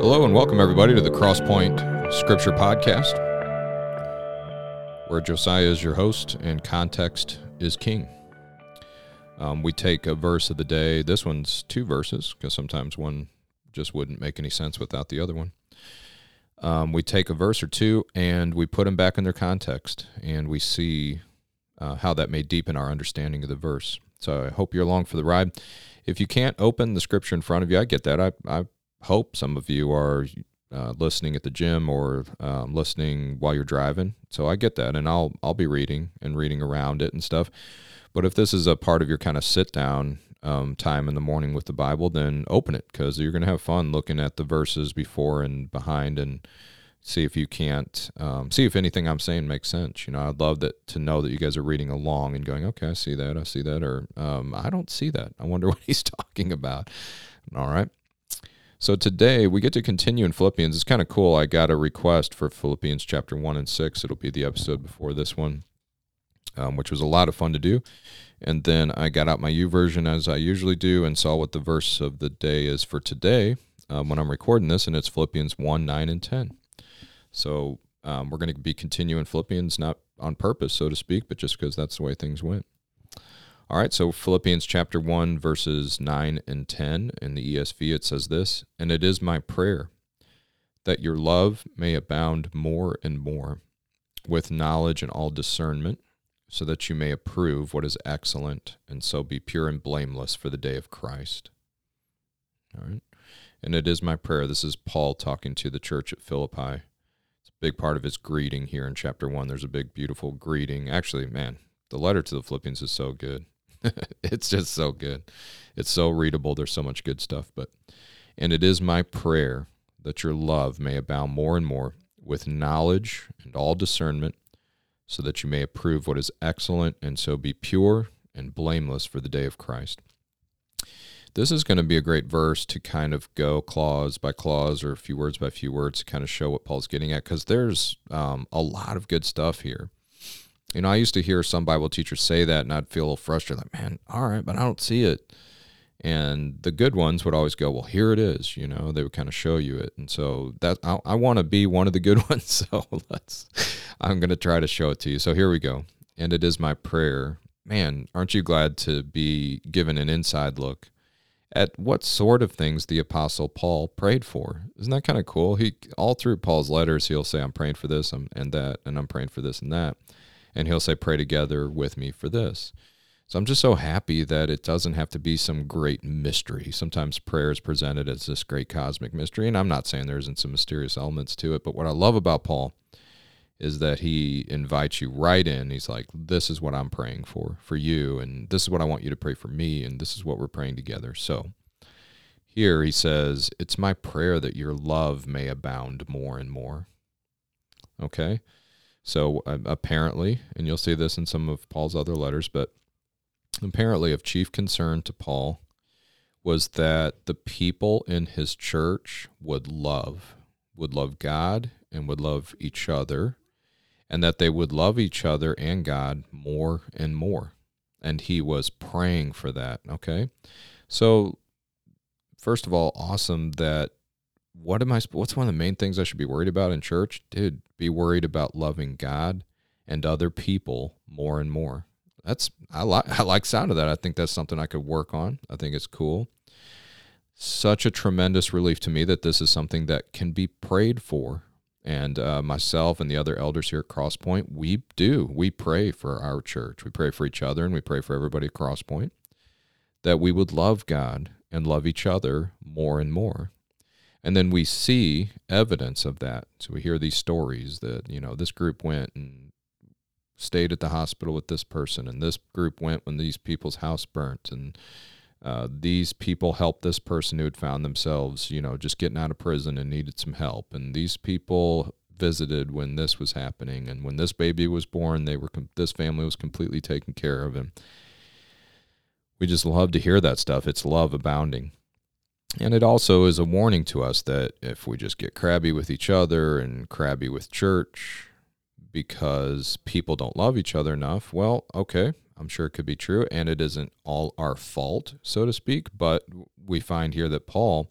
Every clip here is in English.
Hello and welcome everybody to the Crosspoint Scripture Podcast, where Josiah is your host and context is king. Um, we take a verse of the day. This one's two verses because sometimes one just wouldn't make any sense without the other one. Um, we take a verse or two and we put them back in their context, and we see uh, how that may deepen our understanding of the verse. So I hope you're along for the ride. If you can't open the scripture in front of you, I get that. I, I hope some of you are uh, listening at the gym or um, listening while you're driving. So I get that, and I'll I'll be reading and reading around it and stuff. But if this is a part of your kind of sit down um, time in the morning with the Bible, then open it because you're going to have fun looking at the verses before and behind and see if you can't um, see if anything I'm saying makes sense. You know, I'd love that to know that you guys are reading along and going, okay, I see that, I see that, or um, I don't see that. I wonder what he's talking about. All right. So today we get to continue in Philippians. It's kind of cool. I got a request for Philippians chapter one and six. It'll be the episode before this one, um, which was a lot of fun to do. And then I got out my YouVersion as I usually do and saw what the verse of the day is for today um, when I'm recording this, and it's Philippians 1 9 and 10. So um, we're going to be continuing Philippians, not on purpose, so to speak, but just because that's the way things went. All right, so Philippians chapter 1, verses 9 and 10. In the ESV, it says this And it is my prayer that your love may abound more and more with knowledge and all discernment, so that you may approve what is excellent, and so be pure and blameless for the day of Christ. All right. And it is my prayer. This is Paul talking to the church at Philippi It's a big part of his greeting here in chapter one. There's a big, beautiful greeting. Actually, man, the letter to the Philippians is so good. it's just so good. It's so readable. There's so much good stuff. But, and it is my prayer that your love may abound more and more with knowledge and all discernment, so that you may approve what is excellent and so be pure and blameless for the day of Christ. This is going to be a great verse to kind of go clause by clause or a few words by few words to kind of show what Paul's getting at because there's um, a lot of good stuff here. You know, I used to hear some Bible teachers say that and I'd feel a little frustrated, like, man, all right, but I don't see it. And the good ones would always go, well, here it is. You know, they would kind of show you it. And so that I, I want to be one of the good ones. So let's, I'm going to try to show it to you. So here we go. And it is my prayer. Man, aren't you glad to be given an inside look at what sort of things the apostle Paul prayed for. Isn't that kind of cool? He all through Paul's letters he'll say I'm praying for this and that and I'm praying for this and that. And he'll say pray together with me for this. So I'm just so happy that it doesn't have to be some great mystery. Sometimes prayer is presented as this great cosmic mystery and I'm not saying there isn't some mysterious elements to it, but what I love about Paul is that he invites you right in. He's like, This is what I'm praying for, for you, and this is what I want you to pray for me, and this is what we're praying together. So here he says, It's my prayer that your love may abound more and more. Okay? So uh, apparently, and you'll see this in some of Paul's other letters, but apparently of chief concern to Paul was that the people in his church would love, would love God and would love each other and that they would love each other and God more and more. And he was praying for that. Okay. So, first of all, awesome that what am I, what's one of the main things I should be worried about in church? Dude, be worried about loving God and other people more and more. That's, I like, I like sound of that. I think that's something I could work on. I think it's cool. Such a tremendous relief to me that this is something that can be prayed for and uh, myself and the other elders here at Crosspoint, we do. We pray for our church. We pray for each other and we pray for everybody at Crosspoint that we would love God and love each other more and more. And then we see evidence of that. So we hear these stories that, you know, this group went and stayed at the hospital with this person, and this group went when these people's house burnt, and uh, these people helped this person who had found themselves, you know, just getting out of prison and needed some help. And these people visited when this was happening, and when this baby was born, they were com- this family was completely taken care of. And we just love to hear that stuff. It's love abounding. And it also is a warning to us that if we just get crabby with each other and crabby with church because people don't love each other enough, well, okay, I'm sure it could be true, and it isn't all our fault, so to speak. But we find here that Paul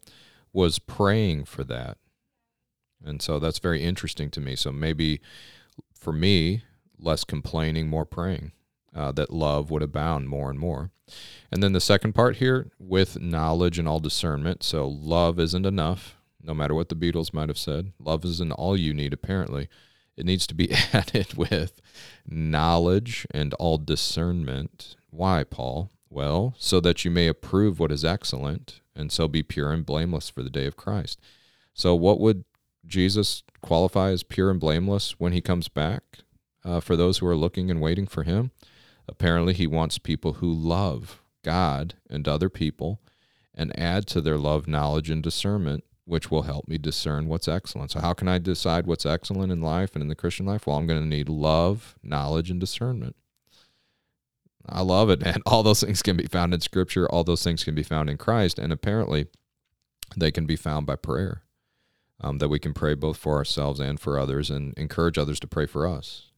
was praying for that. And so that's very interesting to me. So maybe for me, less complaining, more praying, uh, that love would abound more and more. And then the second part here, with knowledge and all discernment. So love isn't enough, no matter what the Beatles might have said. Love isn't all you need, apparently. It needs to be added with knowledge and all discernment. Why, Paul? Well, so that you may approve what is excellent, and so be pure and blameless for the day of Christ. So, what would Jesus qualify as pure and blameless when he comes back uh, for those who are looking and waiting for him? Apparently, he wants people who love God and other people and add to their love knowledge and discernment, which will help me discern what's excellent. So, how can I decide what's excellent in life and in the Christian life? Well, I'm going to need love, knowledge, and discernment. I love it, man. All those things can be found in Scripture, all those things can be found in Christ, and apparently they can be found by prayer. Um, that we can pray both for ourselves and for others and encourage others to pray for us.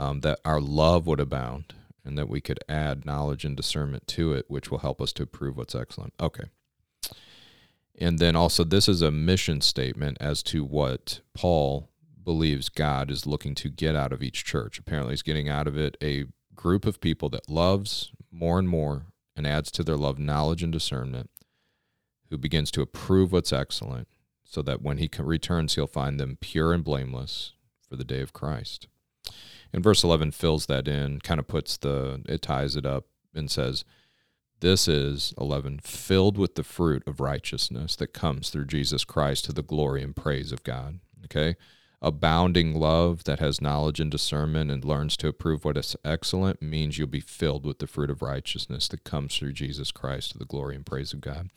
Um, that our love would abound and that we could add knowledge and discernment to it, which will help us to prove what's excellent. Okay. And then also, this is a mission statement as to what Paul believes God is looking to get out of each church. Apparently, he's getting out of it a group of people that loves more and more and adds to their love knowledge and discernment, who begins to approve what's excellent, so that when he returns, he'll find them pure and blameless for the day of Christ. And verse 11 fills that in, kind of puts the, it ties it up and says, This is, 11, filled with the fruit of righteousness that comes through Jesus Christ to the glory and praise of God. Okay? abounding love that has knowledge and discernment and learns to approve what is excellent means you'll be filled with the fruit of righteousness that comes through Jesus Christ to the glory and praise of God.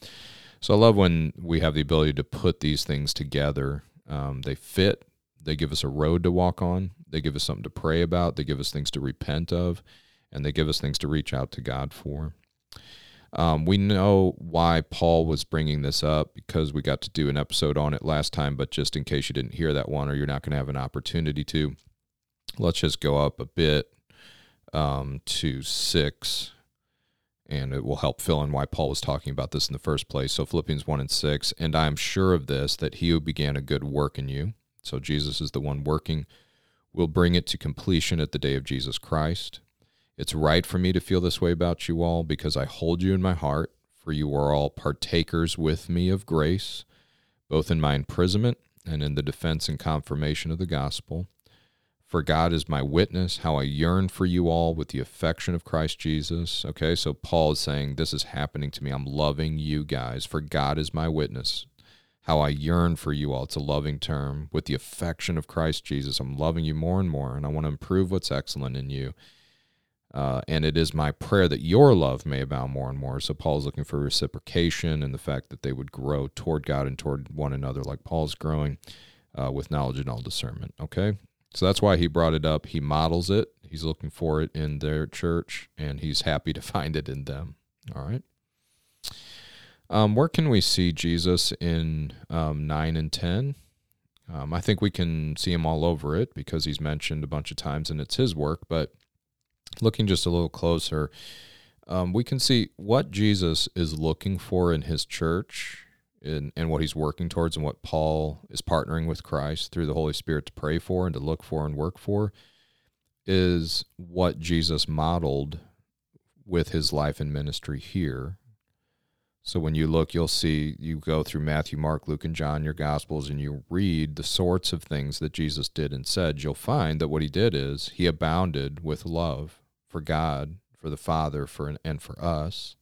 So I love when we have the ability to put these things together. Um, they fit, they give us a road to walk on, they give us something to pray about, they give us things to repent of, and they give us things to reach out to God for. Um, we know why Paul was bringing this up because we got to do an episode on it last time, but just in case you didn't hear that one or you're not going to have an opportunity to, let's just go up a bit um, to six, and it will help fill in why Paul was talking about this in the first place. So, Philippians 1 and 6, and I am sure of this, that he who began a good work in you, so Jesus is the one working, will bring it to completion at the day of Jesus Christ. It's right for me to feel this way about you all because I hold you in my heart, for you are all partakers with me of grace, both in my imprisonment and in the defense and confirmation of the gospel. For God is my witness, how I yearn for you all with the affection of Christ Jesus. Okay, so Paul is saying, This is happening to me. I'm loving you guys. For God is my witness, how I yearn for you all. It's a loving term. With the affection of Christ Jesus, I'm loving you more and more, and I want to improve what's excellent in you. Uh, and it is my prayer that your love may abound more and more. So Paul's looking for reciprocation and the fact that they would grow toward God and toward one another, like Paul's growing uh, with knowledge and all discernment. Okay, so that's why he brought it up. He models it. He's looking for it in their church, and he's happy to find it in them. All right. Um, where can we see Jesus in um, nine and ten? Um, I think we can see him all over it because he's mentioned a bunch of times, and it's his work, but looking just a little closer, um, we can see what Jesus is looking for in his church and, and what he's working towards and what Paul is partnering with Christ through the Holy Spirit to pray for and to look for and work for is what Jesus modeled with his life and ministry here. So when you look, you'll see you go through Matthew, Mark, Luke, and John, your Gospels, and you read the sorts of things that Jesus did and said. You'll find that what he did is he abounded with love for God, for the Father, for and for us,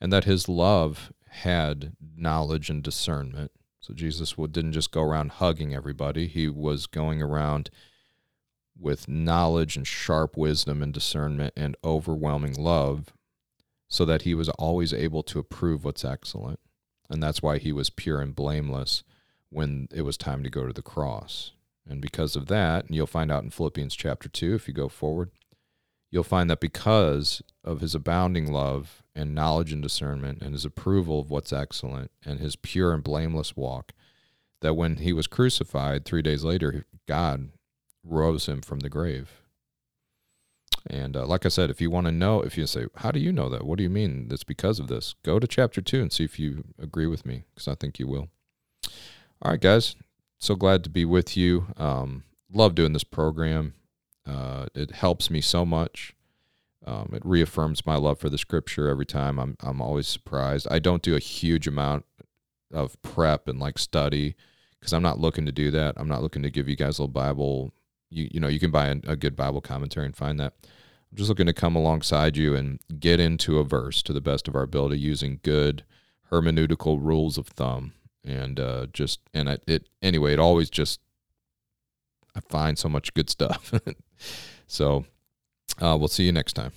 and that his love had knowledge and discernment. So Jesus didn't just go around hugging everybody; he was going around with knowledge and sharp wisdom and discernment and overwhelming love, so that he was always able to approve what's excellent. And that's why he was pure and blameless when it was time to go to the cross. And because of that, and you'll find out in Philippians chapter 2 if you go forward, you'll find that because of his abounding love and knowledge and discernment and his approval of what's excellent and his pure and blameless walk, that when he was crucified three days later, God rose him from the grave. And uh, like I said, if you want to know, if you say, How do you know that? What do you mean? It's because of this. Go to chapter two and see if you agree with me, because I think you will. All right, guys. so glad to be with you. Um, love doing this program. Uh, it helps me so much. Um, it reaffirms my love for the scripture every time. I'm I'm always surprised. I don't do a huge amount of prep and like study because I'm not looking to do that. I'm not looking to give you guys a little Bible. You you know you can buy a, a good Bible commentary and find that. I'm just looking to come alongside you and get into a verse to the best of our ability using good hermeneutical rules of thumb and uh, just and I, it anyway. It always just I find so much good stuff. so uh, we'll see you next time.